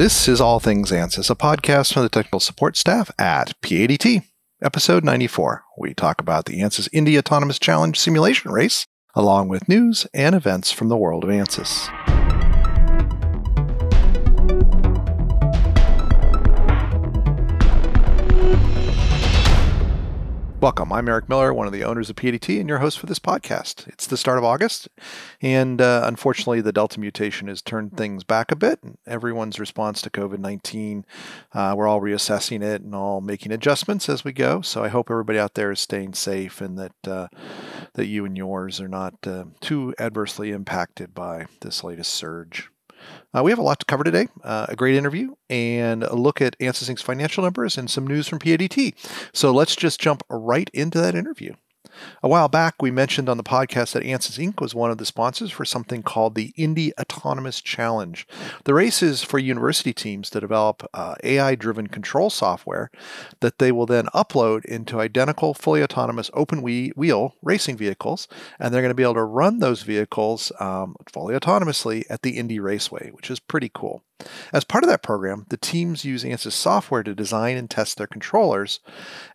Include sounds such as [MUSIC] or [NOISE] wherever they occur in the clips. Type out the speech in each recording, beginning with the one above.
This is All Things ANSYS, a podcast from the technical support staff at PADT. Episode 94. We talk about the ANSYS Indy Autonomous Challenge simulation race, along with news and events from the world of ANSYS. Welcome. I'm Eric Miller, one of the owners of PADT, and your host for this podcast. It's the start of August, and uh, unfortunately, the Delta mutation has turned things back a bit. Everyone's response to COVID 19, uh, we're all reassessing it and all making adjustments as we go. So I hope everybody out there is staying safe and that, uh, that you and yours are not uh, too adversely impacted by this latest surge. Uh, we have a lot to cover today uh, a great interview and a look at ANSYS Inc.'s financial numbers and some news from PADT. So let's just jump right into that interview. A while back, we mentioned on the podcast that ANSYS Inc. was one of the sponsors for something called the Indy Autonomous Challenge. The race is for university teams to develop uh, AI driven control software that they will then upload into identical, fully autonomous open wheel racing vehicles, and they're going to be able to run those vehicles um, fully autonomously at the Indy Raceway, which is pretty cool. As part of that program, the teams use ANSYS software to design and test their controllers,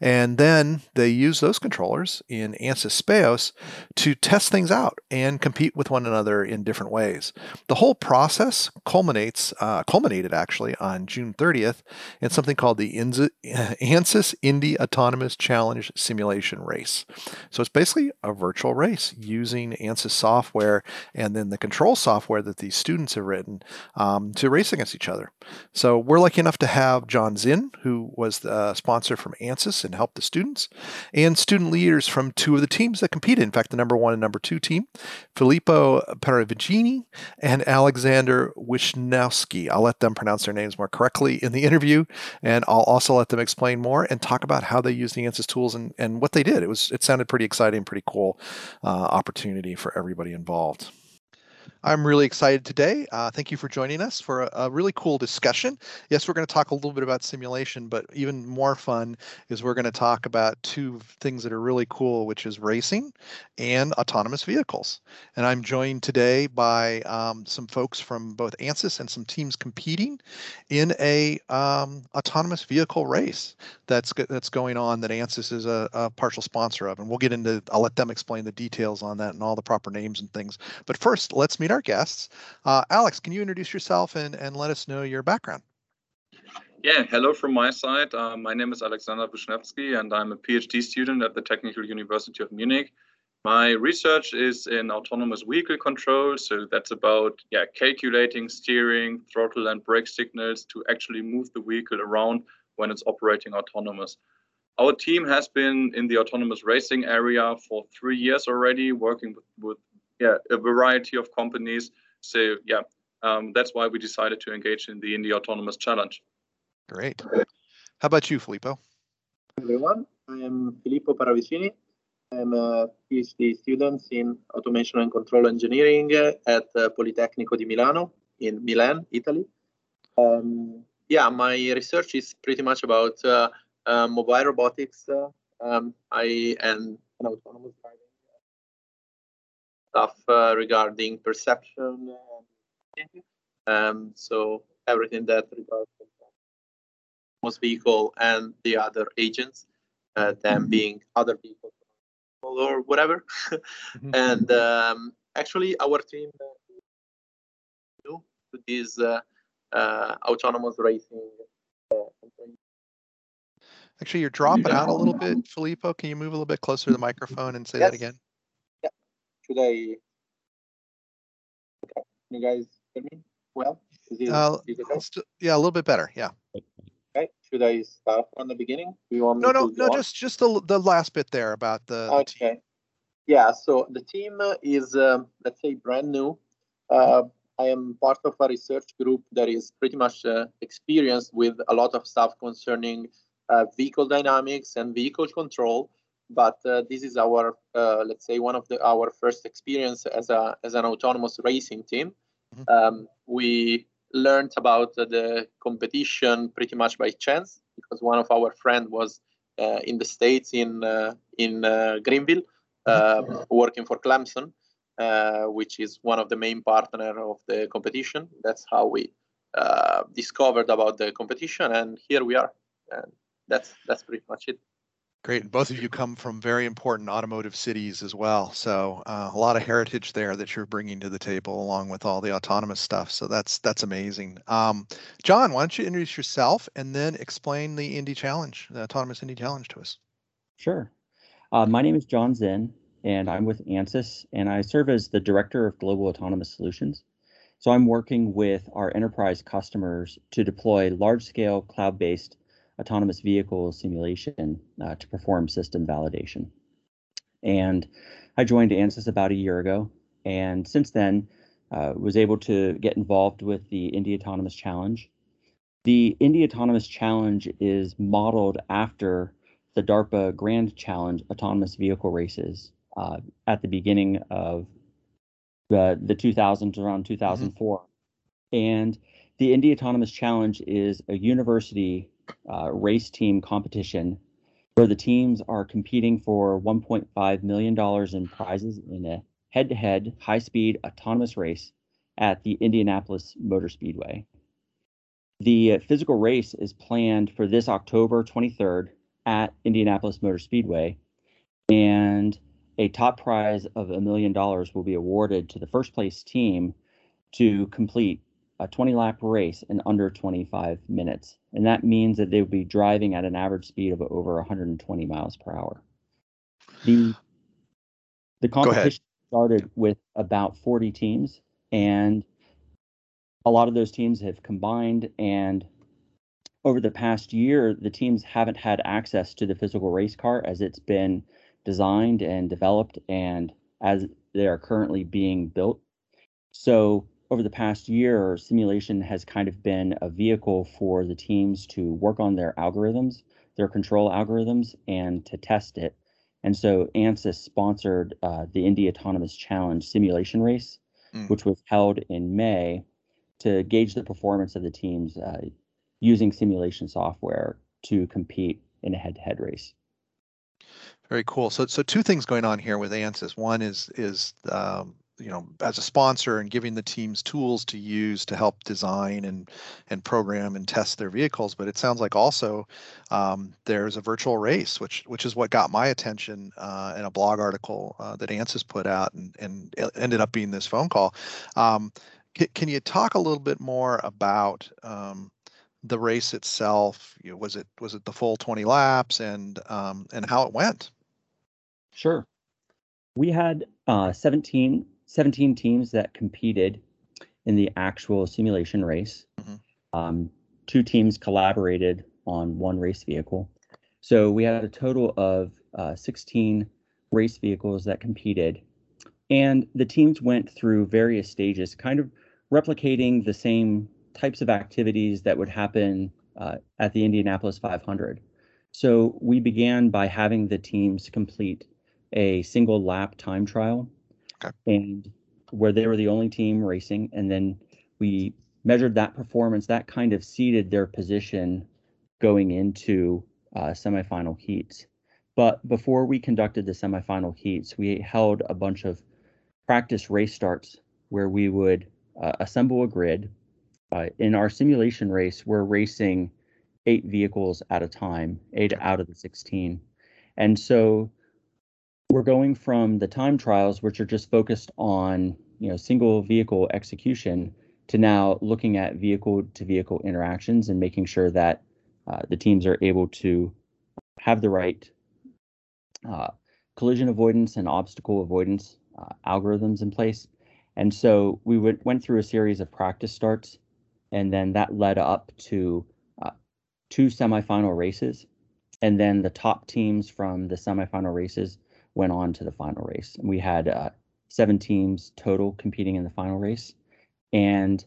and then they use those controllers in ANSYS Speos to test things out and compete with one another in different ways. The whole process culminates, uh, culminated actually on June 30th in something called the [LAUGHS] ANSYS Indy Autonomous Challenge Simulation Race. So it's basically a virtual race using ANSYS software and then the control software that these students have written um, to race against each other. So we're lucky enough to have John Zinn, who was the sponsor from ANSYS and helped the students, and student leaders from two of the teams that competed. In fact, the number one and number two team, Filippo Paravicini and Alexander Wisnowski. I'll let them pronounce their names more correctly in the interview, and I'll also let them explain more and talk about how they used the ANSYS tools and, and what they did. It was it sounded pretty exciting, pretty cool uh, opportunity for everybody involved. I'm really excited today. Uh, thank you for joining us for a, a, really cool discussion. Yes, we're going to talk a little bit about simulation, but even more fun is we're going to talk about two things that are really cool, which is racing and autonomous vehicles. And I'm joined today by um, some folks from both ANSYS and some teams competing in a um, autonomous vehicle race that's that's going on that ANSYS is a, a partial sponsor of. And we'll get into. I'll let them explain the details on that and all the proper names and things. But first, let's meet guests. Uh, Alex, can you introduce yourself and, and let us know your background? Yeah, hello from my side. Uh, my name is Alexander Wischnewski, and I'm a PhD student at the Technical University of Munich. My research is in autonomous vehicle control, so that's about yeah calculating steering, throttle, and brake signals to actually move the vehicle around when it's operating autonomous. Our team has been in the autonomous racing area for three years already, working with, with yeah, a variety of companies. So yeah, um, that's why we decided to engage in the Indy Autonomous Challenge. Great. How about you, Filippo? Everyone, I am Filippo Paravicini. I'm a PhD student in automation and control engineering at uh, Politecnico di Milano in Milan, Italy. Um, yeah, my research is pretty much about uh, uh, mobile robotics. Uh, um, I and autonomous driving stuff uh, regarding perception. Um, so everything that regards most vehicle and the other agents, uh, them mm-hmm. being other people or whatever. mm-hmm. [LAUGHS] And um, actually, our team uh, this uh, uh, autonomous racing. Uh, actually, you're dropping out a little bit, Filippo. Can you move a little bit closer to the microphone and say yes. that again? Should I? Can you guys hear me well? It, uh, st- yeah, a little bit better. Yeah. Okay. Should I start from the beginning? Do you want no, no, no. On? Just just the the last bit there about the. Okay. The yeah. So the team is um, let's say brand new. Uh, I am part of a research group that is pretty much uh, experienced with a lot of stuff concerning uh, vehicle dynamics and vehicle control but uh, this is our uh, let's say one of the our first experience as a as an autonomous racing team mm-hmm. um, we learned about the competition pretty much by chance because one of our friend was uh, in the states in uh, in uh, greenville mm-hmm. um, working for clemson uh, which is one of the main partner of the competition that's how we uh, discovered about the competition, and here we are. And that's that's pretty much it. Great. And both of you come from very important automotive cities as well. So uh, a lot of heritage there that you're bringing to the table along with all the autonomous stuff. So that's that's amazing. Um, John, why don't you introduce yourself and then explain the Indy Challenge, the Autonomous Indy Challenge to us? Sure. Uh, my name is John Zinn, and I'm with ANSYS, and I serve as the Director of Global Autonomous Solutions. So I'm working with our enterprise customers to deploy large-scale cloud-based autonomous vehicle simulation uh, to perform system validation. And I joined ANSYS about a year ago, and since then uh, was able to get involved with the Indy Autonomous Challenge. The Indy Autonomous Challenge is modeled after the DARPA Grand Challenge autonomous vehicle races uh, at the beginning of the the 2000s, around 2004. Mm-hmm. And the Indy Autonomous Challenge is a university uh, race team competition where the teams are competing for $1.5 million in prizes in a head to head high speed autonomous race at the Indianapolis Motor Speedway. The physical race is planned for this October 23rd at Indianapolis Motor Speedway, and a top prize of a million dollars will be awarded to the first place team to complete a 20 lap race in under 25 minutes. And that means that they would be driving at an average speed of over 120 miles per hour. The, the competition started with about 40 teams, and a lot of those teams have combined. And over the past year, the teams haven't had access to the physical race car as it's been designed and developed and as they are currently being built. So over the past year, simulation has kind of been a vehicle for the teams to work on their algorithms, their control algorithms, and to test it. And so ANSYS sponsored uh, the Indy Autonomous Challenge simulation race, mm. which was held in May to gauge the performance of the teams uh, using simulation software to compete in a head-to-head race. Very cool. So, so two things going on here with ANSYS. One is is um, you know as a sponsor and giving the teams tools to use to help design and and program and test their vehicles. But it sounds like also um, there's a virtual race which which is what got my attention uh, in a blog article uh, that ansys put out and and ended up being this phone call. Um, can, can you talk a little bit more about um, the race itself? You know, was it was it the full 20 laps and um, and how it went? Sure. We had uh, 17 17 teams that competed in the actual simulation race. Mm-hmm. Um, two teams collaborated on one race vehicle. So we had a total of uh, 16 race vehicles that competed. And the teams went through various stages, kind of replicating the same types of activities that would happen uh, at the Indianapolis 500. So we began by having the teams complete a single lap time trial Okay. And where they were the only team racing, and then we measured that performance. That kind of seeded their position going into uh, semifinal heats. But before we conducted the semifinal heats, we held a bunch of practice race starts where we would uh, assemble a grid. Uh, in our simulation race, we're racing eight vehicles at a time, eight out of the 16. And so we're going from the time trials, which are just focused on you know single vehicle execution, to now looking at vehicle to vehicle interactions and making sure that uh, the teams are able to have the right uh, collision avoidance and obstacle avoidance uh, algorithms in place. And so we went, went through a series of practice starts, and then that led up to uh, two semifinal races. And then the top teams from the semifinal races went on to the final race. And we had uh, seven teams total competing in the final race. And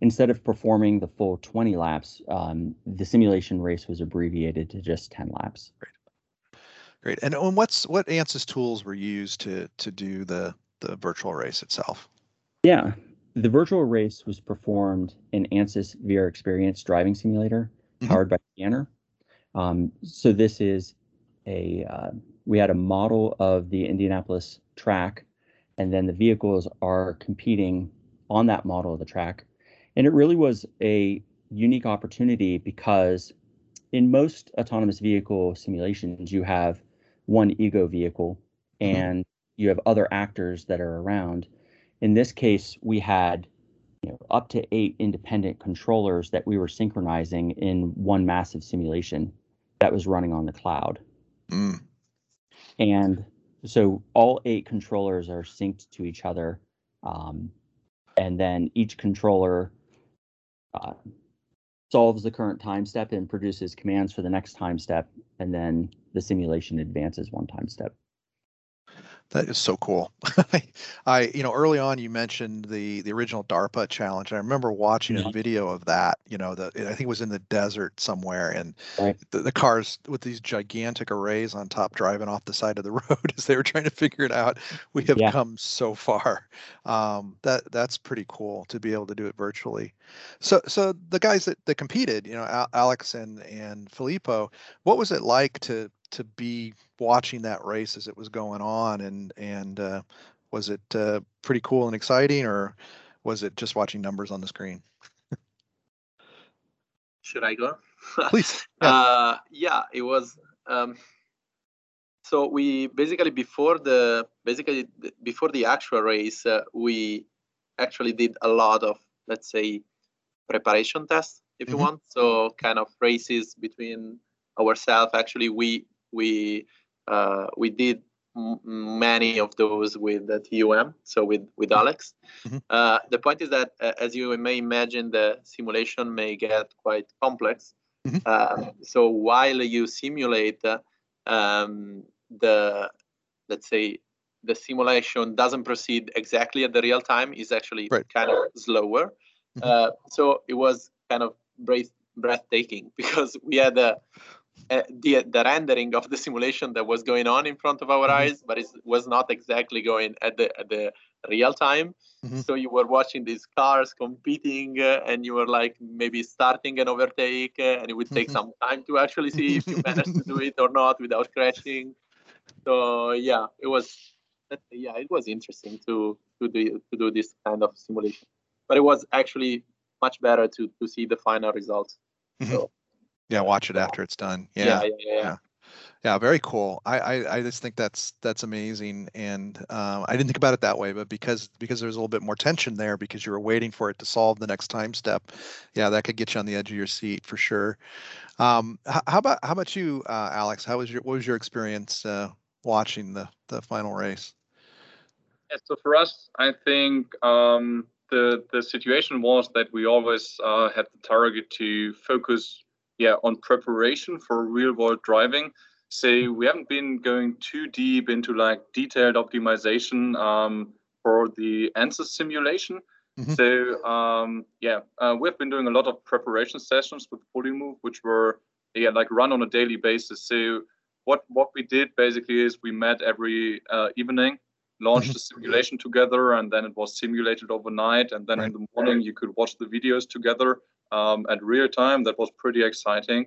instead of performing the full 20 laps, um, the simulation race was abbreviated to just 10 laps. Great. Great. And, and what's what ANSYS tools were used to to do the the virtual race itself? Yeah, the virtual race was performed in ANSYS VRXPERIENCE Driving Simulator, mm-hmm. powered by SCANeR. Um, so this is a uh, we had a model of the Indianapolis track, and then the vehicles are competing on that model of the track. And it really was a unique opportunity because in most autonomous vehicle simulations, you have one ego vehicle mm-hmm. and you have other actors that are around. In this case, we had you know, up to eight independent controllers that we were synchronizing in one massive simulation that was running on the cloud. Mm. And so all eight controllers are synced to each other. Um, and then each controller uh, solves the current time step and produces commands for the next time step. And then the simulation advances one time step. That is so cool. [LAUGHS] I, you know, early on you mentioned the the original DARPA challenge. I remember watching yeah. a video of that. You know, the I think it was in the desert somewhere, and right. the, the cars with these gigantic arrays on top driving off the side of the [LAUGHS] road as they were trying to figure it out. We have yeah. come so far. Um, that that's pretty cool to be able to do it virtually. So so the guys that, that competed, you know, Alex and and Filippo, what was it like to to be watching that race as it was going on and and uh, was it uh, pretty cool and exciting or was it just watching numbers on the screen should i go [LAUGHS] please yeah. Uh, yeah it was um, so we basically before the basically before the actual race uh, we actually did a lot of let's say preparation tests if mm-hmm. you want so kind of races between ourselves actually we we uh, we did m- many of those with the TUM, so with with. Alex. Mm-hmm. Uh, the point is that, uh, as you may imagine, the simulation may get quite complex. Mm-hmm. Um, so while you simulate uh, um, the, let's say, the simulation doesn't proceed exactly at the real time, is actually right. kind of slower. Mm-hmm. Uh, so it was kind of breath- breathtaking [LAUGHS] because we had a uh, the the rendering of the simulation that was going on in front of our mm-hmm. eyes, but it was not exactly going at the at the real time. Mm-hmm. So you were watching these cars competing, uh, and you were like maybe starting an overtake, uh, and it would take mm-hmm. some time to actually see if you [LAUGHS] managed to do it or not without crashing. So yeah, it was yeah, it was interesting to to do to do this kind of simulation, but it was actually much better to to see the final results. Mm-hmm. So yeah, watch it after it's done. Yeah, yeah, yeah. yeah. yeah. yeah very cool. I, I, I just think that's that's amazing, and uh, I didn't think about it that way, but because because there's a little bit more tension there because you were waiting for it to solve the next time step, yeah, that could get you on the edge of your seat for sure. Um, how, how about how about you, uh, Alex? How was your what was your experience uh, watching the the final race? Yeah, so for us, I think um, the the situation was that we always uh, had the target to focus yeah on preparation for real world driving so we haven't been going too deep into like detailed optimization um, for the ANSYS simulation mm-hmm. so um, yeah uh, we've been doing a lot of preparation sessions with PoliMOVE which were yeah like run on a daily basis so what what we did basically is we met every uh, evening launched mm-hmm. the simulation together and then it was simulated overnight and then right. in the morning you could watch the videos together um, at real time. That was pretty exciting.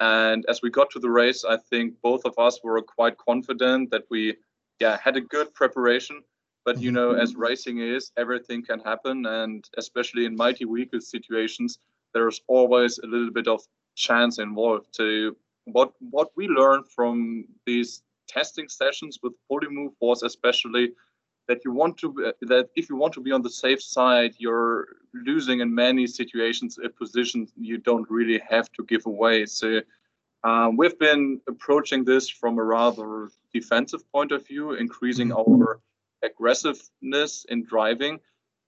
And as we got to the race, I think both of us were quite confident that we, yeah, had a good preparation. But you know, as racing is, everything can happen, and especially in multi-vehicle situations, there's always a little bit of chance involved. So what what we learned from these testing sessions with PoliMOVE was especially that you want to uh, that if you want to be on the safe side you're losing in many situations a position you don't really have to give away so um, we've been approaching this from a rather defensive point of view increasing mm-hmm. our aggressiveness in driving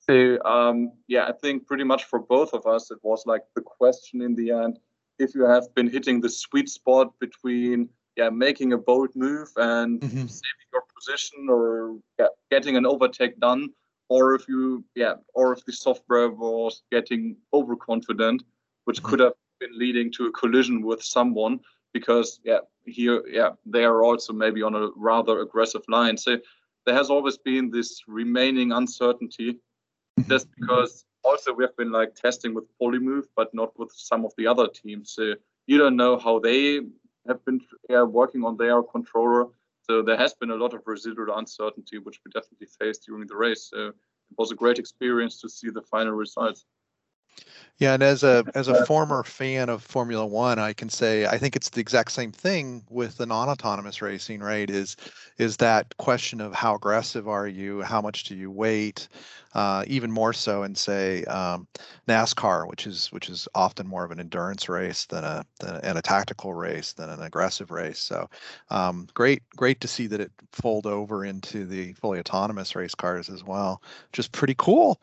so um, yeah i think pretty much for both of us it was like the question in the end if you have been hitting the sweet spot between yeah making a bold move and mm-hmm. saving your position or yeah, getting an overtake done or if you yeah or if the software was getting overconfident which mm-hmm. could have been leading to a collision with someone because yeah here yeah they are also maybe on a rather aggressive line so there has always been this remaining uncertainty mm-hmm. just because also we have been like testing with PoliMOVE but not with some of the other teams so you don't know how they have been yeah, working on their controller. So there has been a lot of residual uncertainty, which we definitely faced during the race. So it was a great experience to see the final results. Yeah, and as a as a former fan of Formula One, I can say I think it's the exact same thing with the non-autonomous racing, right? Is is that question of how aggressive are you, how much do you wait, uh, even more so in say um, NASCAR, which is which is often more of an endurance race than a than a, and a tactical race than an aggressive race. So um, great great to see that it fold over into the fully autonomous race cars as well, which is pretty cool.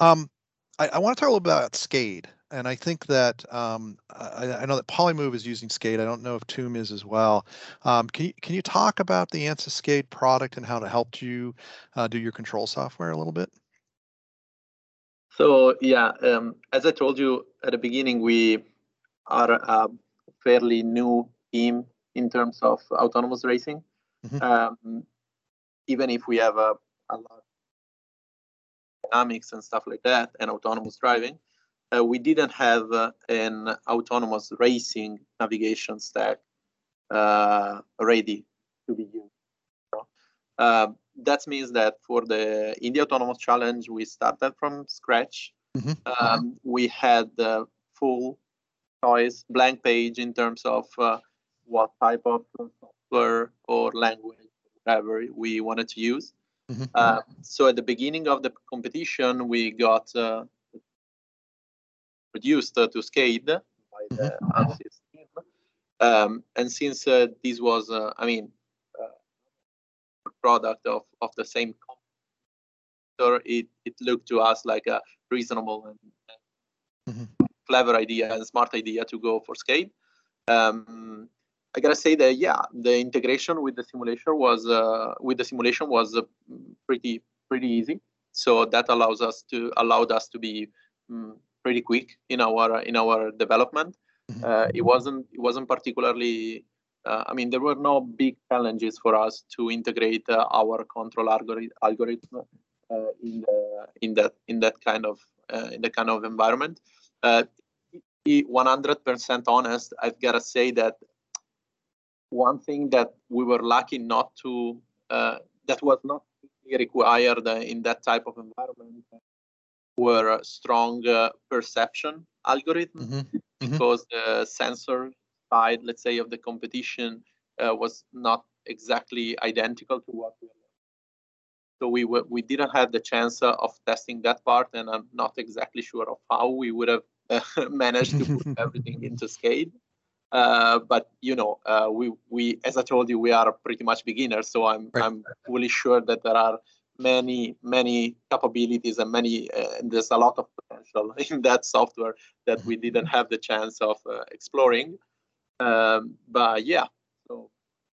Um, I, I want to talk a little bit about SCADE, And I think that um, I, I, know that PoliMOVE is using SCADE. I don't know if TUM is as well. Um, can you can you talk about the SCADE product and how it helped you uh, do your control software a little bit? So yeah, um, as I told you at the beginning, we are a fairly new team in terms of autonomous racing. Mm-hmm. Um, even if we have a, a lot dynamics and stuff like that and autonomous driving. Uh, we didn't have uh, an autonomous racing navigation stack uh, ready to be used. Uh, that means that for the Indy Autonomous Challenge, we started from scratch. Mm-hmm. Um, we had the full choice, blank page in terms of uh, what type of software or language, whatever we wanted to use. Mm-hmm. Uh, so at the beginning of the competition, we got uh, produced uh, to SCADE by the mm-hmm. ANSYS team. Um, and since uh, this was, uh, I mean, uh, product of, of the same company, it, it looked to us like a reasonable and, mm-hmm. clever idea and smart idea to go for SCADE. Um, I gotta say that yeah, the integration with the simulation was uh, with the simulation was uh, pretty pretty easy. So that allows us to allowed us to be um, pretty quick in our in our development. Mm-hmm. Uh, it wasn't it wasn't particularly. Uh, I mean, there were no big challenges for us to integrate uh, our control algorithm, algorithm uh, in the in that in that kind of in the kind of environment. 100% honest, I've got to say that one thing that we were lucky not to uh, that was not required in that type of environment were strong uh, perception algorithms mm-hmm. mm-hmm. because the sensor side let's say of the competition uh, was not exactly identical to what we so we were, we didn't have the chance uh, of testing that part and i'm not exactly sure of how we would have uh, [LAUGHS] managed to put [LAUGHS] everything into SCADE uh, but you know, uh, we we as I told you, we are pretty much beginners. So I'm right. I'm fully sure that there are many many capabilities and many uh, and there's a lot of potential [LAUGHS] in that software that we didn't mm-hmm. have the chance of uh, exploring. Um, but yeah, so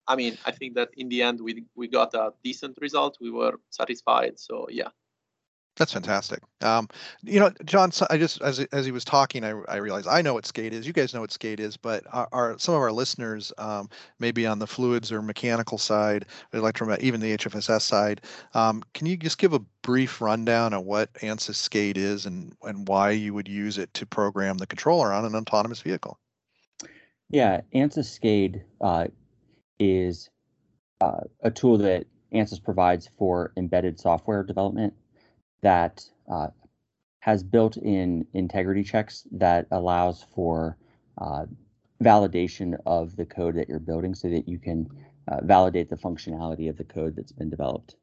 I mean, I think that in the end we we got a decent result. We were satisfied. So yeah, that's fantastic. Um, you know, John, I just as as he was talking, I, I realized I know what SCADE is. You guys know what SCADE is, but our, our some of our listeners, um, maybe on the fluids or mechanical side, electro, even the HFSS side, um, can you just give a brief rundown of what ANSYS SCADE is and and why you would use it to program the controller on an autonomous vehicle? Yeah, ANSYS SCADE uh, is uh, a tool that ANSYS provides for embedded software development that uh, has built-in integrity checks that allows for uh, validation of the code that you're building so that you can uh, validate the functionality of the code that's been developed.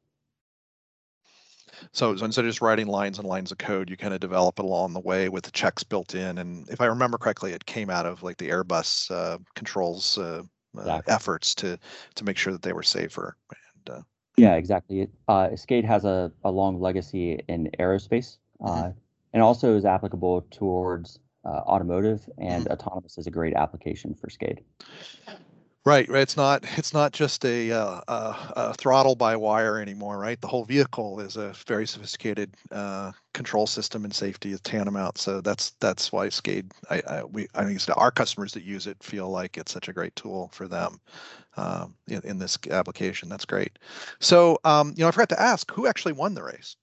So, so, instead of just writing lines and lines of code, you kind of develop it along the way with the checks built in. And if I remember correctly, it came out of like the Airbus uh, controls uh, uh, exactly. efforts to to make sure that they were safer. And, yeah, exactly. Uh, SCADE has a, a long legacy in aerospace uh, mm-hmm. and also is applicable towards uh, automotive, and mm-hmm. autonomous is a great application for SCADE. Right, right. It's not it's not just a, uh, a, a, throttle by wire anymore, right? The whole vehicle is a very sophisticated uh, control system and safety is tantamount. So that's that's why SCADE, I, I we I think our customers that use it feel like it's such a great tool for them um, in, in, this application. That's great. So um, you know, I forgot to ask who actually won the race.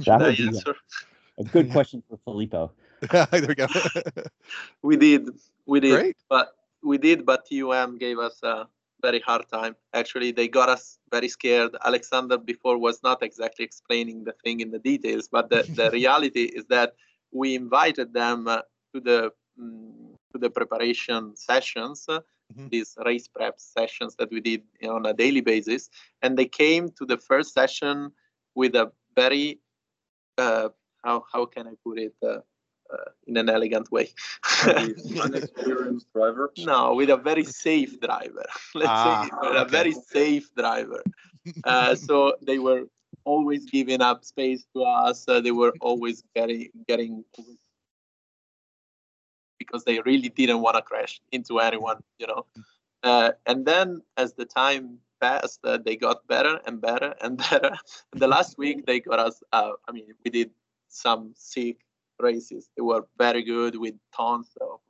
that [LAUGHS] would be a, a good [LAUGHS] question for Filippo. [LAUGHS] there we go. we did, we did, Great. but we did, but TUM gave us a very hard time. Actually, they got us very scared. Alexander before was not exactly explaining the thing in the details, but the, the [LAUGHS] reality is that we invited them uh, to the um, to the preparation sessions, uh, mm-hmm. these race prep sessions that we did you know, on a daily basis, and they came to the first session with a very uh, how how can I put it? Uh, in an elegant way. Unexperienced [LAUGHS] driver? No, with a very safe driver. [LAUGHS] Let's ah, say with okay. a very safe driver. Uh, [LAUGHS] so they were always giving up space to us. Uh, they were always getting getting because they really didn't want to crash into anyone, you know. Uh, and then as the time passed, uh, they got better and better and better. The last week they got us. Uh, I mean, we did some sick races. They were very good with tons of,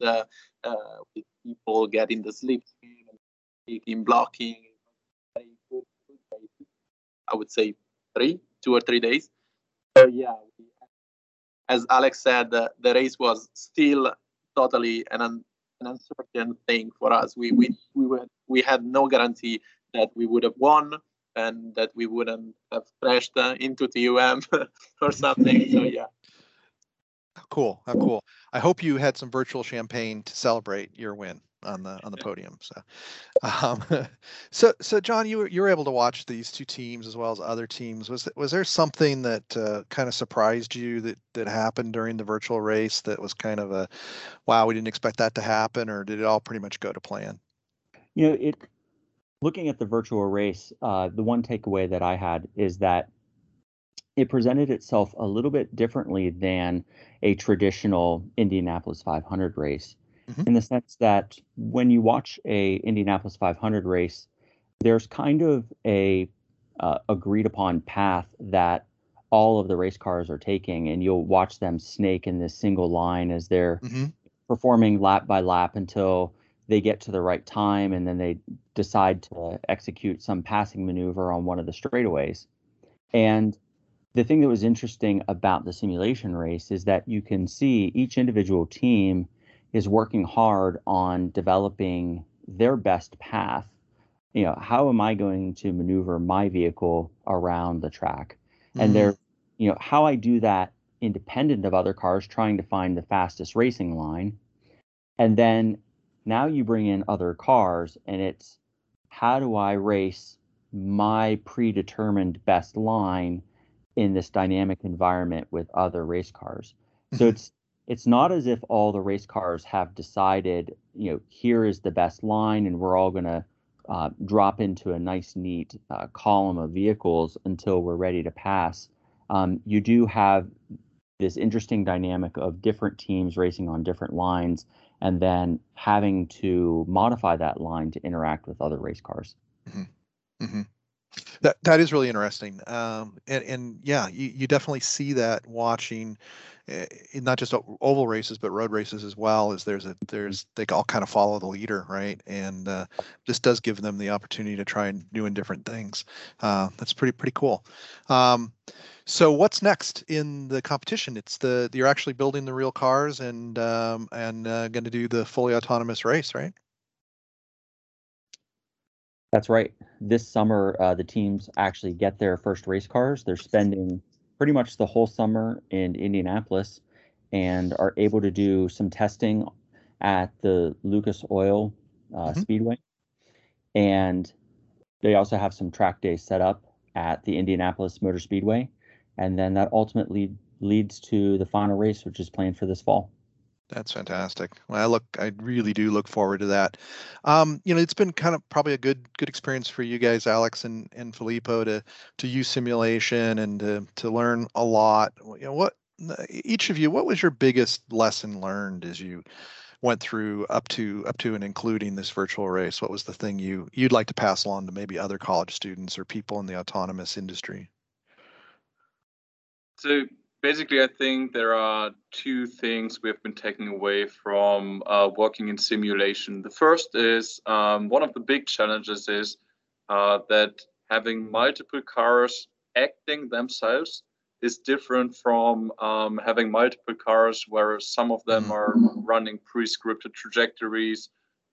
the uh, with people getting the slipstream taking blocking. I would say three, two or three days. So yeah, as Alex said, uh, the race was still totally an, an uncertain thing for us. We we we were we had no guarantee that we would have won and that we wouldn't have crashed uh, into TUM [LAUGHS] or something. So yeah, cool. How cool. I hope you had some virtual champagne to celebrate your win on the on the podium. So, um, [LAUGHS] so so John, you were you were able to watch these two teams as well as other teams. Was was there something that uh, kind of surprised you that that happened during the virtual race that was kind of a, wow, we didn't expect that to happen, or did it all pretty much go to plan? You know, it. Looking at the virtual race, uh, the one takeaway that I had is that it presented itself a little bit differently than a traditional Indianapolis 500 race mm-hmm. in the sense that when you watch a Indianapolis 500 race there's kind of a uh, agreed upon path that all of the race cars are taking and you'll watch them snake in this single line as they're mm-hmm. performing lap by lap until they get to the right time and then they decide to execute some passing maneuver on one of the straightaways and the thing that was interesting about the simulation race is that you can see each individual team is working hard on developing their best path. You know, how am I going to maneuver my vehicle around the track? Mm-hmm. And there, you know, how I do that independent of other cars trying to find the fastest racing line. And then now you bring in other cars and it's how do I race my predetermined best line in this dynamic environment with other race cars. So mm-hmm. it's it's not as if all the race cars have decided, you know, here is the best line, and we're all going to uh, drop into a nice, neat uh, column of vehicles until we're ready to pass. Um, you do have this interesting dynamic of different teams racing on different lines, and then having to modify that line to interact with other race cars. Mm-hmm. Mm-hmm. That that is really interesting, um, and and yeah, you, you definitely see that watching, uh, not just oval races but road races as well. Is there's a there's they all kind of follow the leader, right? And uh, this does give them the opportunity to try and doing different things. Uh, that's pretty pretty cool. Um, so what's next in the competition? It's the you're actually building the real cars and um, and uh, going to do the fully autonomous race, right? That's right. This summer, uh, the teams actually get their first race cars. They're spending pretty much the whole summer in Indianapolis and are able to do some testing at the Lucas Oil uh, mm-hmm. Speedway. And they also have some track days set up at the Indianapolis Motor Speedway. And then that ultimately leads to the final race, which is planned for this fall. That's fantastic. Well, I look, I really do look forward to that. Um, you know, it's been kind of probably a good good experience for you guys, Alex and and Filippo, to to use simulation and to to learn a lot. You know, what each of you, what was your biggest lesson learned as you went through up to up to and including this virtual race? What was the thing you you'd like to pass along to maybe other college students or people in the autonomous industry? So basically, I think there are two things we have been taking away from uh, working in simulation. The first is um, one of the big challenges is uh, that having multiple cars acting themselves is different from um, having multiple cars where some of them are running pre-scripted trajectories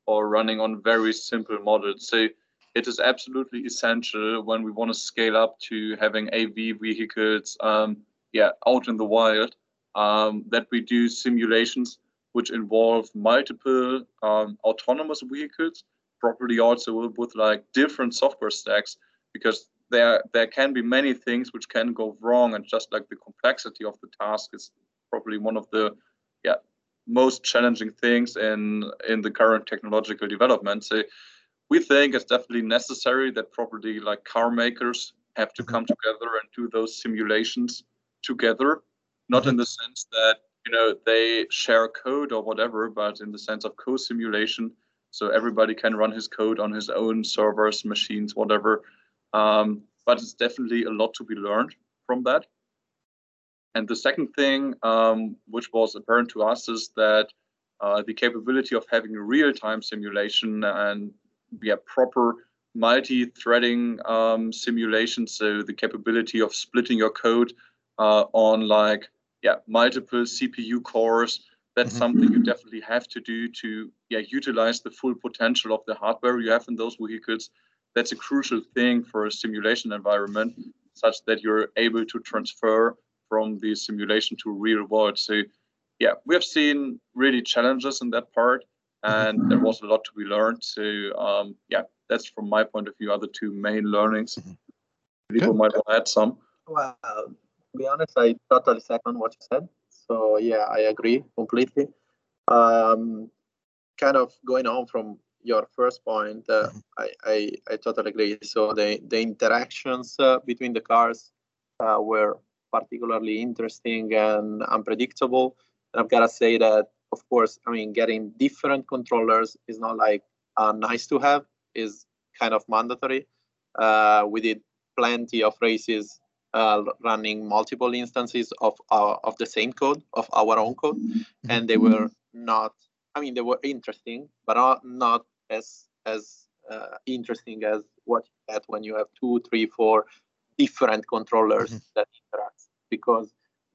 or running on very simple models. So it is absolutely essential when we want to scale up to having AV vehicles, um, yeah, out in the wild, um, that we do simulations which involve multiple um, autonomous vehicles, probably also with like different software stacks, because there there can be many things which can go wrong, and just like the complexity of the task is probably one of the yeah most challenging things in in the current technological development. So we think it's definitely necessary that probably like car makers have to come together and do those simulations together, not in the sense that you know they share code or whatever, but in the sense of co-simulation, so everybody can run his code on his own servers, machines, whatever. Um, but it's definitely a lot to be learned from that. And the second thing, um, which was apparent to us, is that uh, the capability of having real-time simulation and yeah, proper multi-threading um, simulation, so the capability of splitting your code uh, on like yeah multiple CPU cores. That's mm-hmm. something you definitely have to do to yeah utilize the full potential of the hardware you have in those vehicles. That's a crucial thing for a simulation environment, such that you're able to transfer from the simulation to real world. So yeah, we have seen really challenges in that part, and there was a lot to be learned. So um, yeah, that's from my point of view are the two main learnings. Mm-hmm. People might want to add some. Well, to be honest, I totally second what you said. So yeah, I agree completely. Um, kind of going on from your first point, uh, mm-hmm. I, I, I totally agree. So the the interactions uh, between the cars uh, were particularly interesting and unpredictable. And I've got to say that, of course, I mean, getting different controllers is not like uh, nice to have, is kind of mandatory. Uh, we did plenty of races uh, running multiple instances of our, of the same code, of our own code, and they were not. I mean, they were interesting, but not, not as as uh, interesting as what you get when you have two, three, four different controllers mm-hmm. that interact because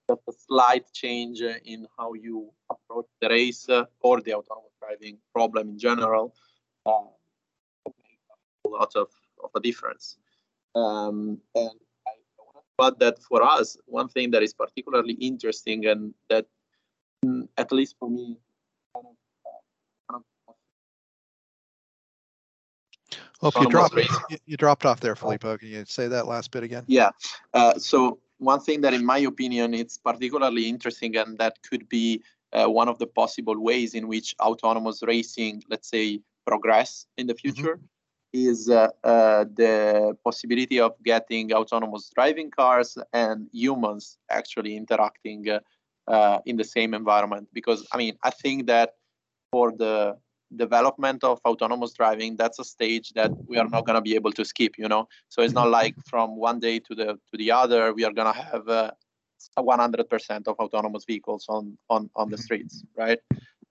just a slight change in how you approach the race uh, or the autonomous driving problem in general uh, a lot of, of a difference. Um, and I want to add that for us, one thing that is particularly interesting and that, mm, at least for me, kind of, uh, well, you dropped, you, you, dropped off there, Filippo. Can you say that last bit again? Yeah. Uh, so one thing that, in my opinion, it's particularly interesting, and that could be uh, one of the possible ways in which autonomous racing, let's say, progress in the mm-hmm. future, mm-hmm. Is uh, uh, the possibility of getting autonomous driving cars and humans actually interacting uh, uh, in the same environment. Because I mean, I think that for the development of autonomous driving that's a stage that we are not going to be able to skip you know? So it's not like from one day to the to the other we are going to have uh, 100% of autonomous vehicles on on on the streets right?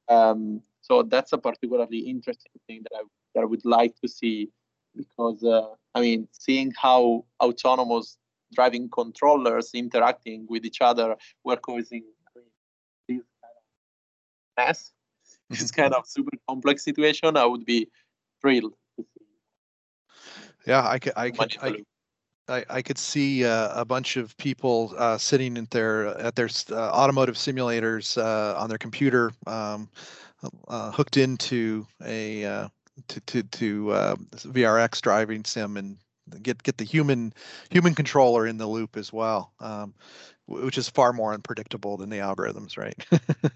Um, so that's a particularly interesting thing that i that i would like to see because uh, i mean seeing how autonomous driving controllers interacting with each other were causing this kind of mess [LAUGHS] this kind of super complex situation, I would be thrilled to see. Yeah, I could, I could, I, I, I, could see uh, a bunch of people uh, sitting at their at their uh, automotive simulators uh, on their computer, um, uh, hooked into a uh, to to to VRX driving sim and get get the human human controller in the loop as well, um, which is far more unpredictable than the algorithms, right? [LAUGHS]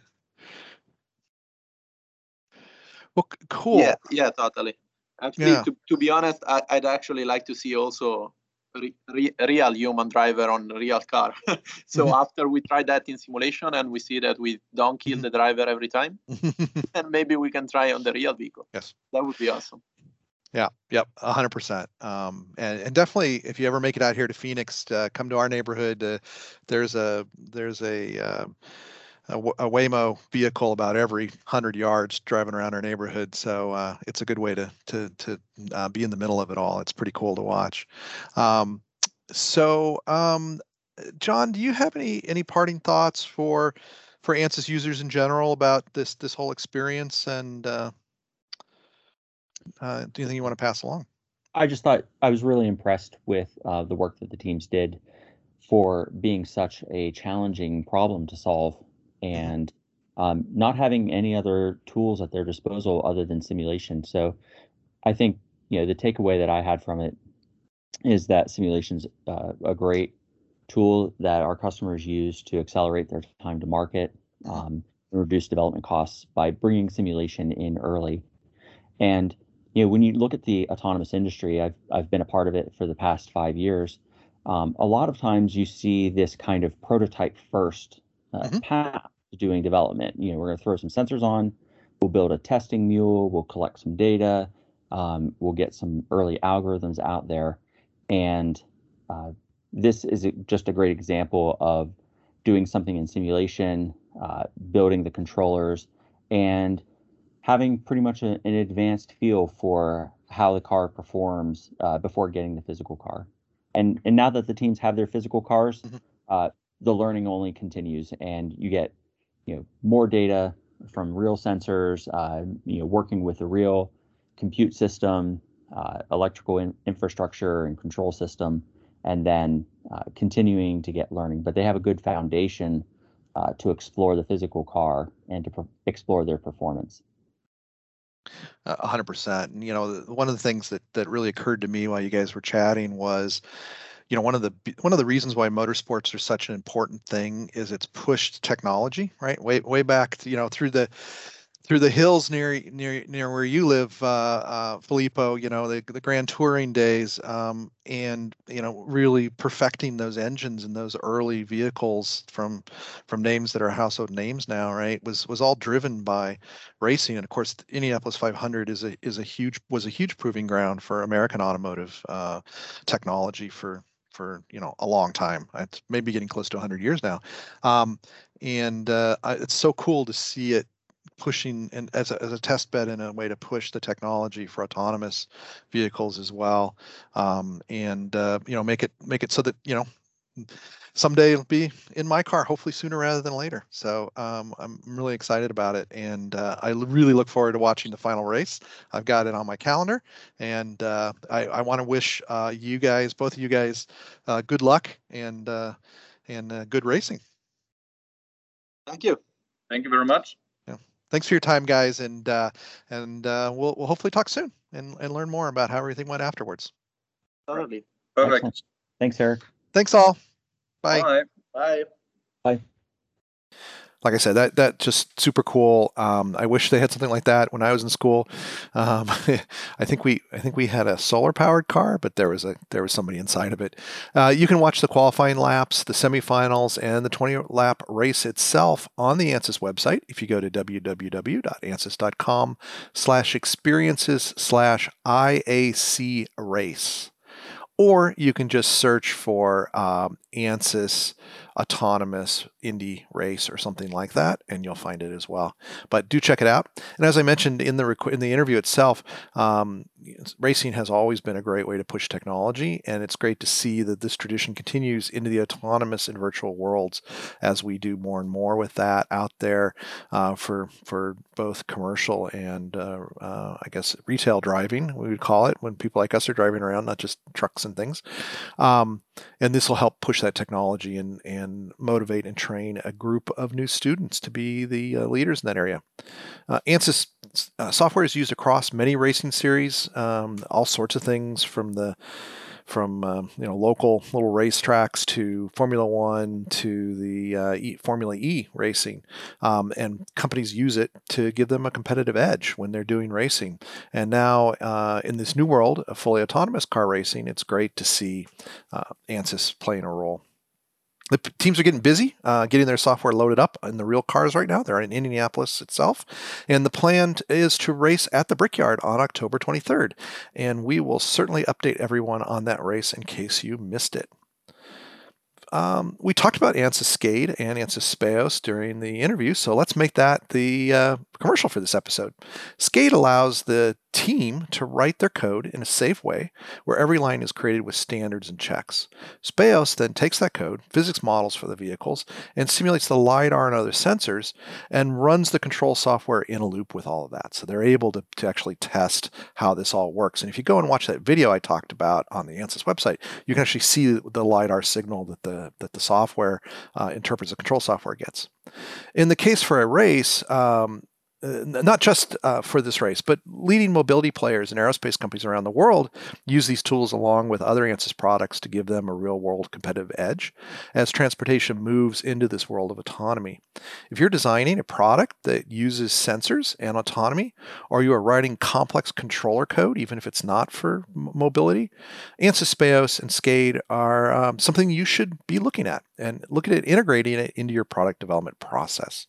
Well, cool. Yeah, yeah, totally. Actually, yeah. to, to be honest, I, would actually like to see also re, re, real human driver on real car. [LAUGHS] so mm-hmm. after we try that in simulation and we see that we don't kill mm-hmm. the driver every time, [LAUGHS] and maybe we can try on the real vehicle. Yes, that would be awesome. Yeah, yep, hundred percent. Um, and, and definitely, if you ever make it out here to Phoenix, uh, come to our neighborhood. Uh, there's a there's a uh, a, Waymo vehicle about every hundred yards driving around our neighborhood. So uh, it's a good way to to to uh, be in the middle of it all. It's pretty cool to watch. Um, so, um, John, do you have any any parting thoughts for for ANSYS users in general about this this whole experience and uh, uh, think you want to pass along? I just thought I was really impressed with uh, the work that the teams did for being such a challenging problem to solve and um, not having any other tools at their disposal other than simulation. So I think you know the takeaway that I had from it is that simulation's uh, a great tool that our customers use to accelerate their time to market, um, reduce development costs by bringing simulation in early. And you know, when you look at the autonomous industry, I've I've been a part of it for the past five years. Um, a lot of times, you see this kind of prototype first uh, mm-hmm. path to doing development. You know, we're going to throw some sensors on, we'll build a testing mule, we'll collect some data, um, we'll get some early algorithms out there, and uh, this is just a great example of doing something in simulation, uh, building the controllers, and having pretty much a, an advanced feel for how the car performs uh, before getting the physical car. And and now that the teams have their physical cars, mm-hmm. uh, the learning only continues, and you get you know more data from real sensors, uh, you know, working with a real compute system, uh, electrical in- infrastructure and control system, and then uh, continuing to get learning. But they have a good foundation uh, to explore the physical car and to explore their performance. Hundred percent. And you know, one of the things that that really occurred to me while you guys were chatting was, you know, one of the one of the reasons why motorsports are such an important thing is it's pushed technology, right? Way way back, you know, through the through the hills near near near where you live, uh, uh, Filippo. You know the the Grand Touring days, um, and you know really perfecting those engines and those early vehicles from from names that are household names now, right? Was was all driven by racing, and of course, the Indianapolis 500 is a is a huge was a huge proving ground for American automotive uh, technology for for you know a long time. It's maybe getting close to 100 years now, um, and uh, it's so cool to see it pushing and as a, as a test bed in a way to push the technology for autonomous vehicles as well um, and uh, you know make it make it so that you know someday it'll be in my car hopefully sooner rather than later so um, i'm really excited about it and uh, i really look forward to watching the final race i've got it on my calendar and uh, i, I want to wish uh, you guys both of you guys uh, good luck and uh, and good racing thank you thank you very much thanks for your time, guys, and uh, and uh, we'll we'll hopefully talk soon and, and learn more about how everything went afterwards. Totally. Perfect. Thanks, Eric. Thanks all. Bye. Bye. Bye. Bye like I said, that that just super cool. Um, I wish they had something like that when I was in school. Um, [LAUGHS] I think we I think we had a solar powered car, but there was a there was somebody inside of it. Uh, you can watch the qualifying laps, the semifinals, and the 20 lap race itself on the ANSYS website. If you go to www.ansys.com slash experiences slash IAC race, or you can just search for um, ANSYS autonomous Indy race or something like that, and you'll find it as well. But do check it out. And as I mentioned in the rec- in the interview itself, um, racing has always been a great way to push technology, and it's great to see that this tradition continues into the autonomous and virtual worlds as we do more and more with that out there uh, for for both commercial and uh, uh, I guess retail driving we would call it when people like us are driving around, not just trucks and things. Um, and this will help push that technology and and motivate and train a group of new students to be the uh, leaders in that area. Uh, ANSYS uh, software is used across many racing series, um, all sorts of things from the from um, you know local little racetracks to Formula One to the uh, e, Formula E racing, um, and companies use it to give them a competitive edge when they're doing racing. And now uh, in this new world of fully autonomous car racing, it's great to see uh, ANSYS playing a role the teams are getting busy uh, getting their software loaded up in the real cars right now. They're in Indianapolis itself. And the plan is to race at the Brickyard on October 23rd. And we will certainly update everyone on that race in case you missed it. Um, we talked about ANSYS SCADE and ANSYS Speos during the interview, so let's make that the uh, commercial for this episode. SCADE allows the team to write their code in a safe way where every line is created with standards and checks. Speos then takes that code, physics models for the vehicles, and simulates the LiDAR and other sensors and runs the control software in a loop with all of that. So they're able to, to actually test how this all works. And if you go and watch that video I talked about on the ANSYS website, you can actually see the LiDAR signal that the, that the software uh, interprets the control software gets. In the case for a race, um, uh, not just uh, for this race, but leading mobility players and aerospace companies around the world use these tools along with other ANSYS products to give them a real world competitive edge as transportation moves into this world of autonomy. If you're designing a product that uses sensors and autonomy, or you are writing complex controller code, even if it's not for mobility, ANSYS Speos and SCADE are um, something you should be looking at and look at it integrating it into your product development process.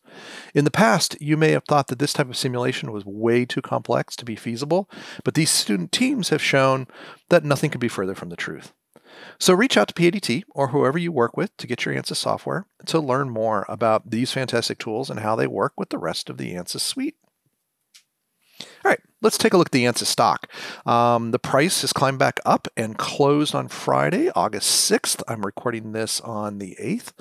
In the past, you may have thought that this type of simulation was way too complex to be feasible, but these student teams have shown that nothing could be further from the truth. So reach out to PADT or whoever you work with to get your ANSYS software to learn more about these fantastic tools and how they work with the rest of the ANSYS suite. All right, let's take a look at the ANSYS stock. Um, the price has climbed back up and closed on Friday, August 6th. I'm recording this on the 8th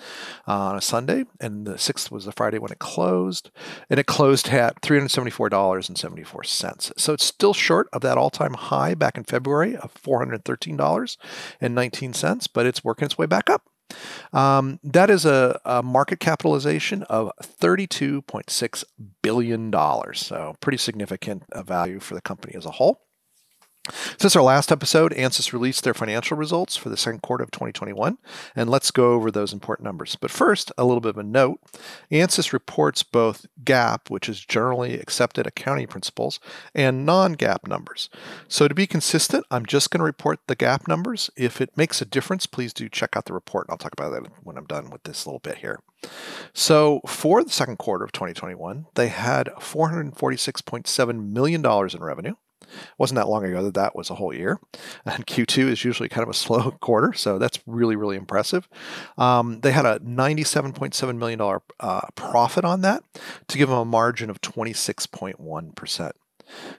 uh, on a Sunday, and the 6th was the Friday when it closed. And it closed at $374.74. So it's still short of that all time high back in February of $413.19, but it's working its way back up. Um, that is a, a, market capitalization of $32.6 billion. So, pretty significant uh, value for the company as a whole. Since our last episode, ANSYS released their financial results for the second quarter of 2021, and let's go over those important numbers. But first, a little bit of a note. ANSYS reports both GAAP, which is generally accepted accounting principles, and non-GAAP numbers. So to be consistent, I'm just going to report the GAAP numbers. If it makes a difference, please do check out the report, and I'll talk about that when I'm done with this little bit here. So for the second quarter of 2021, they had $446.7 million in revenue wasn't that long ago that that was a whole year. And Q2 is usually kind of a [LAUGHS] slow quarter, so that's really, really impressive. Um, they had a $97.7 million uh, profit on that to give them a margin of 26.1%.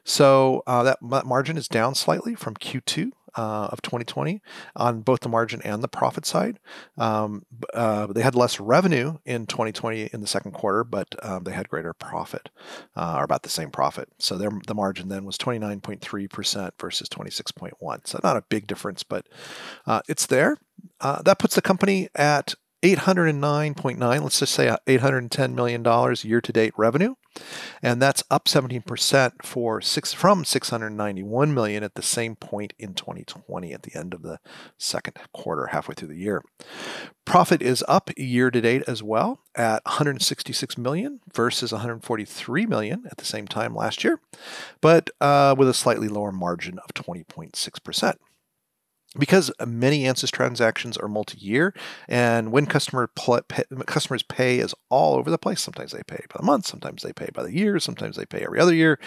So uh, that margin is down slightly from Q2 uh, of 2020 on both the margin and the profit side. Um, uh, they had less revenue in 2020 in the second quarter, but um, they had greater profit, uh, or about the same profit. So their the margin then was 29.3% versus 26.1. So not a big difference, but uh, it's there. Uh, that puts the company at 809.9, let's just say $810 million year to date revenue. And that's up 17% for six from 691 million at the same point in 2020 at the end of the second quarter, halfway through the year. Profit is up year to date as well at 166 million versus 143 million at the same time last year, but uh, with a slightly lower margin of 20.6% because many ANSYS transactions are multi-year, and when customer pl- pay, customers pay is all over the place. Sometimes they pay by the month, sometimes they pay by the year, sometimes they pay every other year.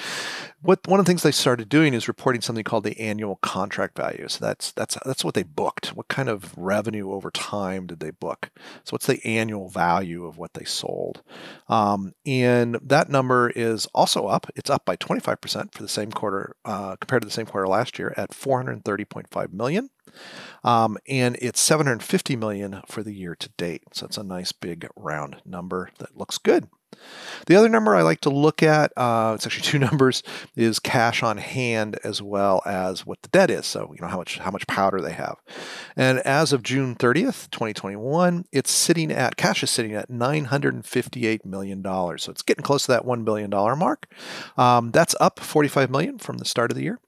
What one of the things they started doing is reporting something called the annual contract value. So that's that's that's what they booked. What kind of revenue over time did they book? So what's the annual value of what they sold? Um, and that number is also up. It's up by 25% for the same quarter uh, compared to the same quarter last year at 430.5 million. Um, and it's 750 million for the year to date. So it's a nice big round number that looks good. The other number I like to look at, uh, it's actually [LAUGHS] two numbers, is cash on hand as well as what the debt is. So you know how much how much powder they have. And as of June 30th, 2021, it's sitting at cash is sitting at 958 million dollars. So it's getting close to that one billion dollar mark. Um, that's up 45 million from the start of the year,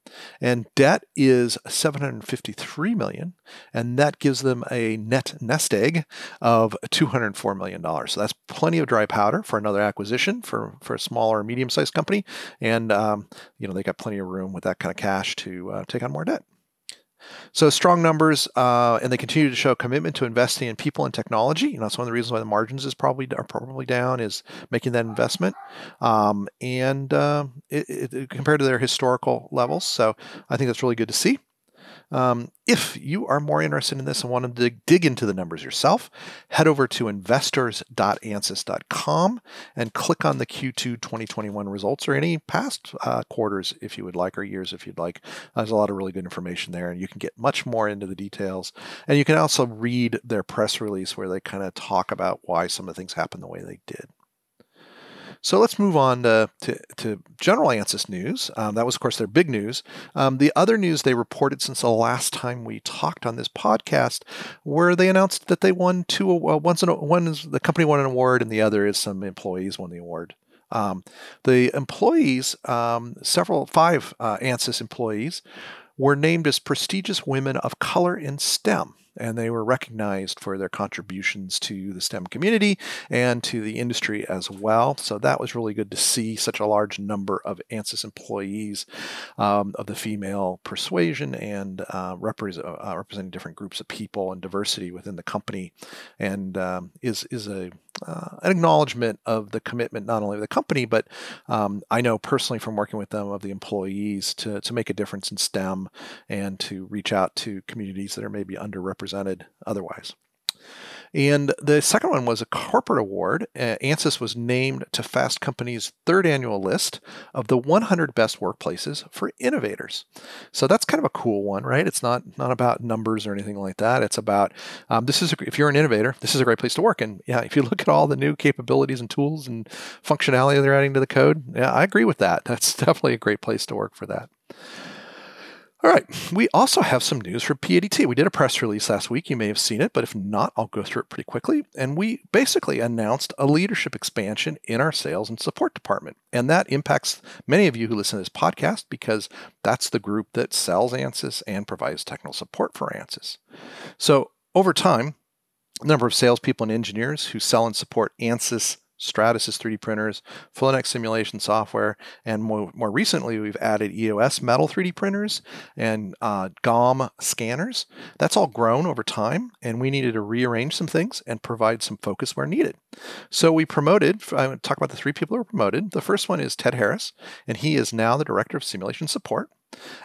and debt is 753 million, and that gives them a net nest egg of 204 million dollars. So that's plenty of dry powder for another acquisition for for a smaller, medium sized company, and um, you know they got plenty of room with that kind of cash to uh, take on more debt. So strong numbers, uh, and they continue to show commitment to investing in people and technology. You know, that's one of the reasons why the margins is probably are probably down is making that investment, um, and uh, it, it, compared to their historical levels. So I think that's really good to see. Um, if you are more interested in this and want to dig into the numbers yourself, head over to investors.ansys.com and click on the Q2 2021 results or any past uh, quarters if you would like, or years if you'd like. There's a lot of really good information there, and you can get much more into the details. And you can also read their press release where they kind of talk about why some of the things happened the way they did. So let's move on to, to, to general ANSYS news. Um, that was, of course, their big news. Um, the other news they reported since the last time we talked on this podcast, where they announced that they won two. Well, once an, one is the company won an award, and the other is some employees won the award. Um, the employees, um, several five uh, ANSYS employees, were named as prestigious women of color in STEM and they were recognized for their contributions to the STEM community and to the industry as well. So that was really good to see such a large number of ANSYS employees um, of the female persuasion and uh, represent, uh, representing different groups of people and diversity within the company, and um, is is a uh, an acknowledgement of the commitment not only of the company, but um, I know personally from working with them of the employees to, to make a difference in STEM and to reach out to communities that are maybe underrepresented represented otherwise. And the second one was a corporate award. Uh, ANSYS was named to Fast Company's third annual list of the 100 best workplaces for innovators. So that's kind of a cool one, right? It's not not about numbers or anything like that. It's about um, this is a, if you're an innovator, this is a great place to work. And yeah, if you look at all the new capabilities and tools and functionality they're adding to the code, yeah, I agree with that. That's [LAUGHS] definitely a great place to work for that. All right, we also have some news for PADT. We did a press release last week. You may have seen it, but if not, I'll go through it pretty quickly. And we basically announced a leadership expansion in our sales and support department. And that impacts many of you who listen to this podcast because that's the group that sells ANSYS and provides technical support for ANSYS. So over time, the number of salespeople and engineers who sell and support ANSYS Stratasys 3D printers, Flownex simulation software, and more, more recently we've added EOS metal 3D printers and uh, GOM scanners. That's all grown over time, and we needed to rearrange some things and provide some focus where needed. So we promoted, I want to talk about the three people who were promoted. The first one is Ted Harris, and he is now the Director of Simulation Support.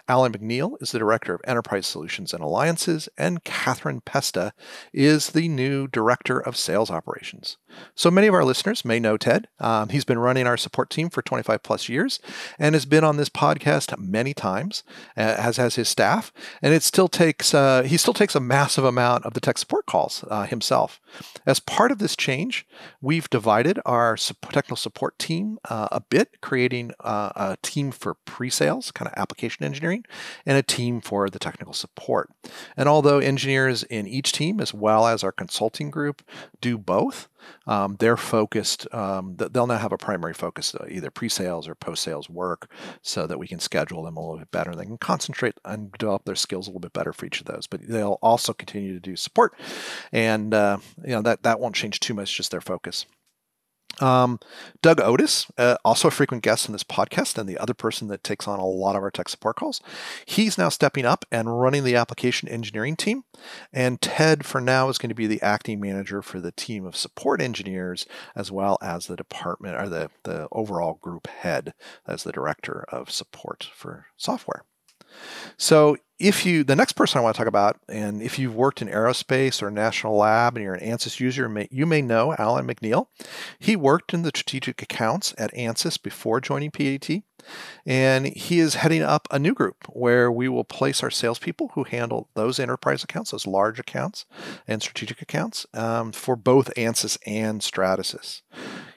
Alan McNeil is the Director of Enterprise Solutions and Alliances, and Catherine Pesta is the new Director of Sales Operations. So many of our listeners may know Ted. Um, he's been running our support team for 25 plus years and has been on this podcast many times, uh, as has his staff. And it still takes uh, he still takes a massive amount of the tech support calls uh, himself. As part of this change, we've divided our technical support team uh, a bit, creating uh, a team for pre-sales, kind of application engineering, and a team for the technical support. And although engineers in each team, as well as our consulting group, do both, um, they're focused, um, they'll now have a primary focus, uh, either pre sales or post sales work, so that we can schedule them a little bit better. They can concentrate and develop their skills a little bit better for each of those, but they'll also continue to do support. And, uh, you know, that, that won't change too much, just their focus. Um, Doug Oatis, uh, also a frequent guest on this podcast, and the other person that takes on a lot of our tech support calls. He's now stepping up and running the application engineering team. And Ted, for now, is going to be the acting manager for the team of support engineers, as well as the department or the, the overall group head as the director of support for software. So if you, the next person I want to talk about, and if you've worked in aerospace or national lab and you're an ANSYS user, you may know Alan McNeil. He worked in the strategic accounts at ANSYS before joining PADT, and he is heading up a new group where we will place our salespeople who handle those enterprise accounts, those large accounts and strategic accounts um, for both ANSYS and Stratasys.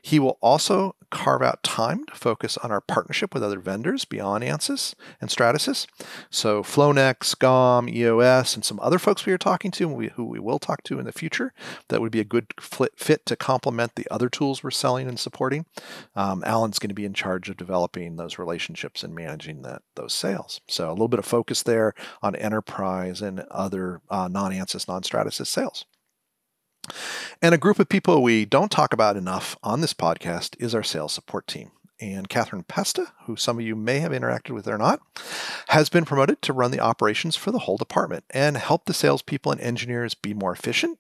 He will also carve out time to focus on our partnership with other vendors beyond ANSYS and Stratasys. So Flownex, GOM, EOS, and some other folks we are talking to, who we will talk to in the future, that would be a good fit to complement the other tools we're selling and supporting. Um, Alan's going to be in charge of developing those relationships and managing that those sales. So a little bit of focus there on enterprise and other uh, non-ANSYS, non-Stratasys sales. And a group of people we don't talk about enough on this podcast is our sales support team. And Catherine Pesta, who some of you may have interacted with or not, has been promoted to run the operations for the whole department and help the salespeople and engineers be more efficient,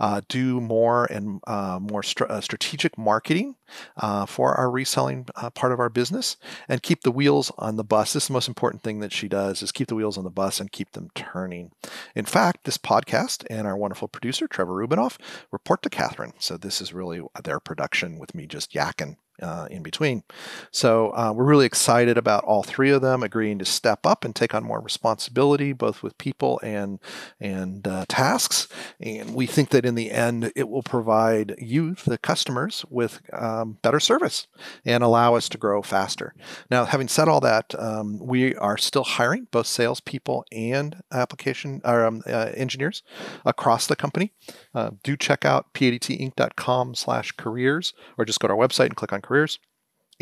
uh, do more and uh, more uh, strategic marketing uh, for our reselling uh, part of our business, and keep the wheels on the bus. This is the most important thing that she does: is keep the wheels on the bus and keep them turning. In fact, this podcast and our wonderful producer Trevor Rubinoff report to Catherine, so this is really their production with me just yakking uh, in between. So uh, we're really excited about all three of them agreeing to step up and take on more responsibility, both with people and and uh, tasks. And we think that in the end, it will provide you, the customers, with um, better service and allow us to grow faster. Now, having said all that, um, we are still hiring both salespeople and application or um, uh, engineers across the company. Uh, do check out padtinc.com/careers, or just go to our website and click on careers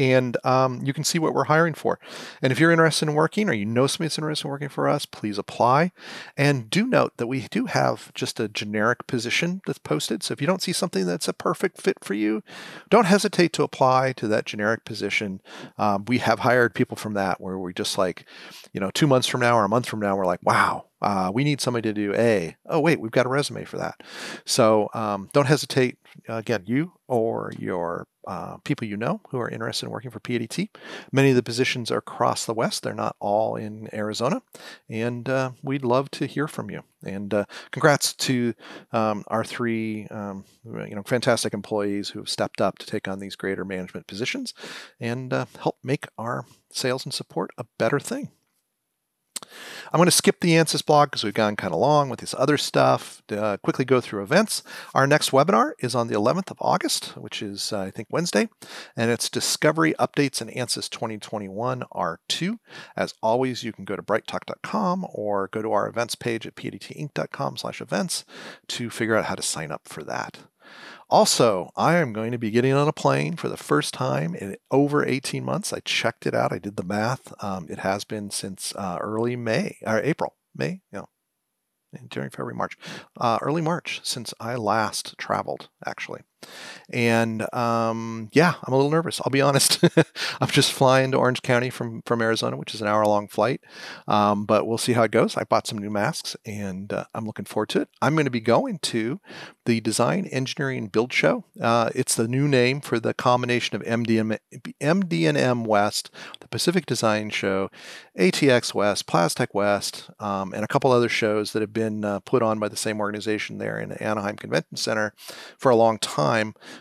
and um, you can see what we're hiring for. And if you're interested in working or you know somebody that's interested in working for us, please apply. And do note that we do have just a generic position that's posted. So if you don't see something that's a perfect fit for you, don't hesitate to apply to that generic position. Um, we have hired people from that where we're just like, you know, two months from now or a month from now, we're like, wow, uh, we need somebody to do A. Oh, wait, we've got a resume for that. So um, don't hesitate. Again, you or your uh, people you know who are interested in working for PADT. Many of the positions are across the West. They're not all in Arizona. And uh, we'd love to hear from you. And uh, congrats to um, our three um, you know, fantastic employees who have stepped up to take on these greater management positions and uh, help make our sales and support a better thing. I'm going to skip the ANSYS blog because we've gone kind of long with this other stuff. Uh, quickly go through events. Our next webinar is on the 11th of August, which is, uh, I think, Wednesday, and it's Discovery Updates in ANSYS 2021 R2. As always, you can go to brighttalk.com or go to our events page at padtinc.com slash events to figure out how to sign up for that. Also, I am going to be getting on a plane for the first time in over 18 months. I checked it out. I did the math. Um, it has been since uh, early May or April, May, you know, January, February, March, uh, early March since I last traveled, actually. And um, yeah, I'm a little nervous. I'll be honest. [LAUGHS] I'm just flying to Orange County from from Arizona, which is an hour long flight. Um, but we'll see how it goes. I bought some new masks, and uh, I'm looking forward to it. I'm going to be going to the Design Engineering Build Show. Uh, it's the new name for the combination of MDM, MD&M West, the Pacific Design Show, ATX West, PLASTEC West, um, and a couple other shows that have been uh, put on by the same organization there in the Anaheim Convention Center for a long time.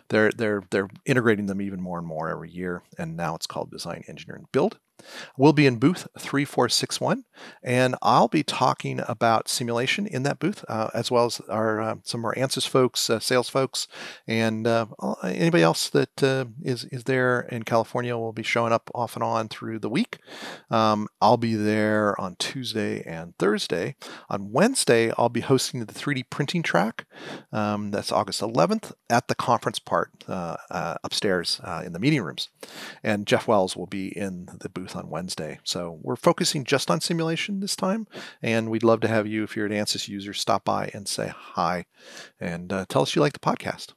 They're they're they're integrating them even more and more every year, and now it's called Design engineer, and Build. We'll be in booth 3461, and I'll be talking about simulation in that booth, uh, as well as our uh, some of our ANSYS folks, uh, sales folks, and uh, anybody else that uh, is is there in California will be showing up off and on through the week. Um, I'll be there on Tuesday and Thursday. On Wednesday, I'll be hosting the 3D printing track. Um, that's August 11th at the conference part uh, upstairs in the meeting rooms, and Jeff Wells will be in the booth on Wednesday. So we're focusing just on simulation this time, and we'd love to have you, if you're an ANSYS user, stop by and say hi and uh, tell us you like the podcast.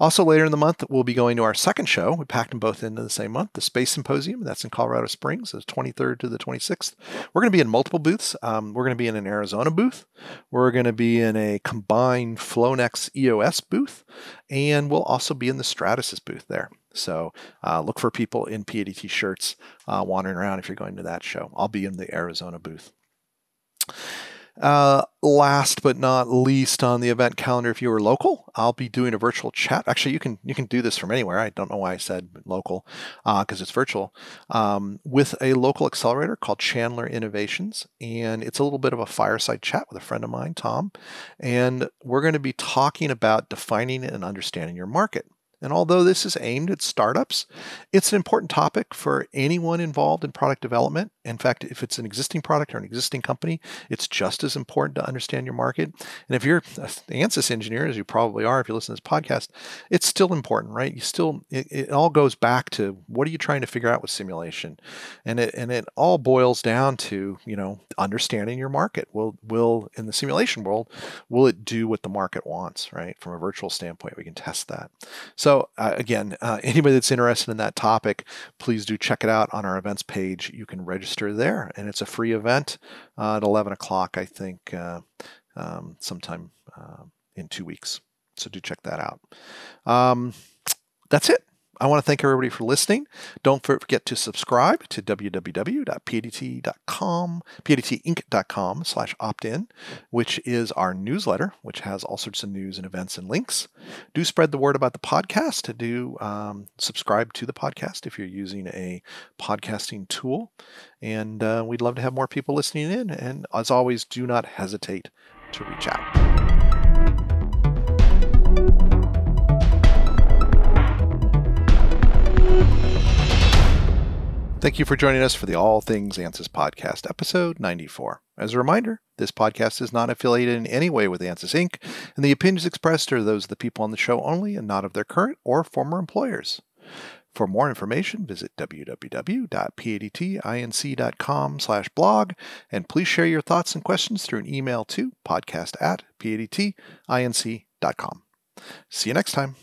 Also, later in the month, we'll be going to our second show. We packed them both into the same month, the Space Symposium. That's in Colorado Springs, the 23rd to the 26th. We're going to be in multiple booths. Um, we're going to be in an Arizona booth. We're going to be in a combined Flownex EOS booth, and we'll also be in the Stratasys booth there. So uh, look for people in PADT shirts uh, wandering around if you're going to that show. I'll be in the Arizona booth. Uh, last but not least on the event calendar, if you are local, I'll be doing a virtual chat. Actually, you can you can do this from anywhere. I don't know why I said local because uh, it's virtual um, with a local accelerator called Chandler Innovations, and it's a little bit of a fireside chat with a friend of mine, Tom, and we're going to be talking about defining and understanding your market. And although this is aimed at startups, it's an important topic for anyone involved in product development In fact, if it's an existing product or an existing company, it's just as important to understand your market. And if you're an ANSYS engineer, as you probably are if you listen to this podcast, it's still important, right? You still it, it all goes back to what are you trying to figure out with simulation, and it and it all boils down to you know understanding your market. Will will in the simulation world, will it do what the market wants, right? From a virtual standpoint, we can test that. So uh, again, uh, anybody that's interested in that topic, please do check it out on our events page. You can register register there, and it's a free event uh, at 11 o'clock, I think, uh, um, sometime uh, in two weeks. So do check that out. Um, that's it. I want to thank everybody for listening. Don't forget to subscribe to www.padt.com, padtinc.com slash opt-in, which is our newsletter, which has all sorts of news and events and links. Do spread the word about the podcast. Do um, subscribe to the podcast if you're using a podcasting tool. And uh, we'd love to have more people listening in. And as always, do not hesitate to reach out. Thank you for joining us for the All Things ANSYS podcast, episode 94. As a reminder, this podcast is not affiliated in any way with ANSYS Inc., and the opinions expressed are those of the people on the show only and not of their current or former employers. For more information, visit www.padtinc.com slash blog, and please share your thoughts and questions through an email to podcast at padtinc.com. See you next time.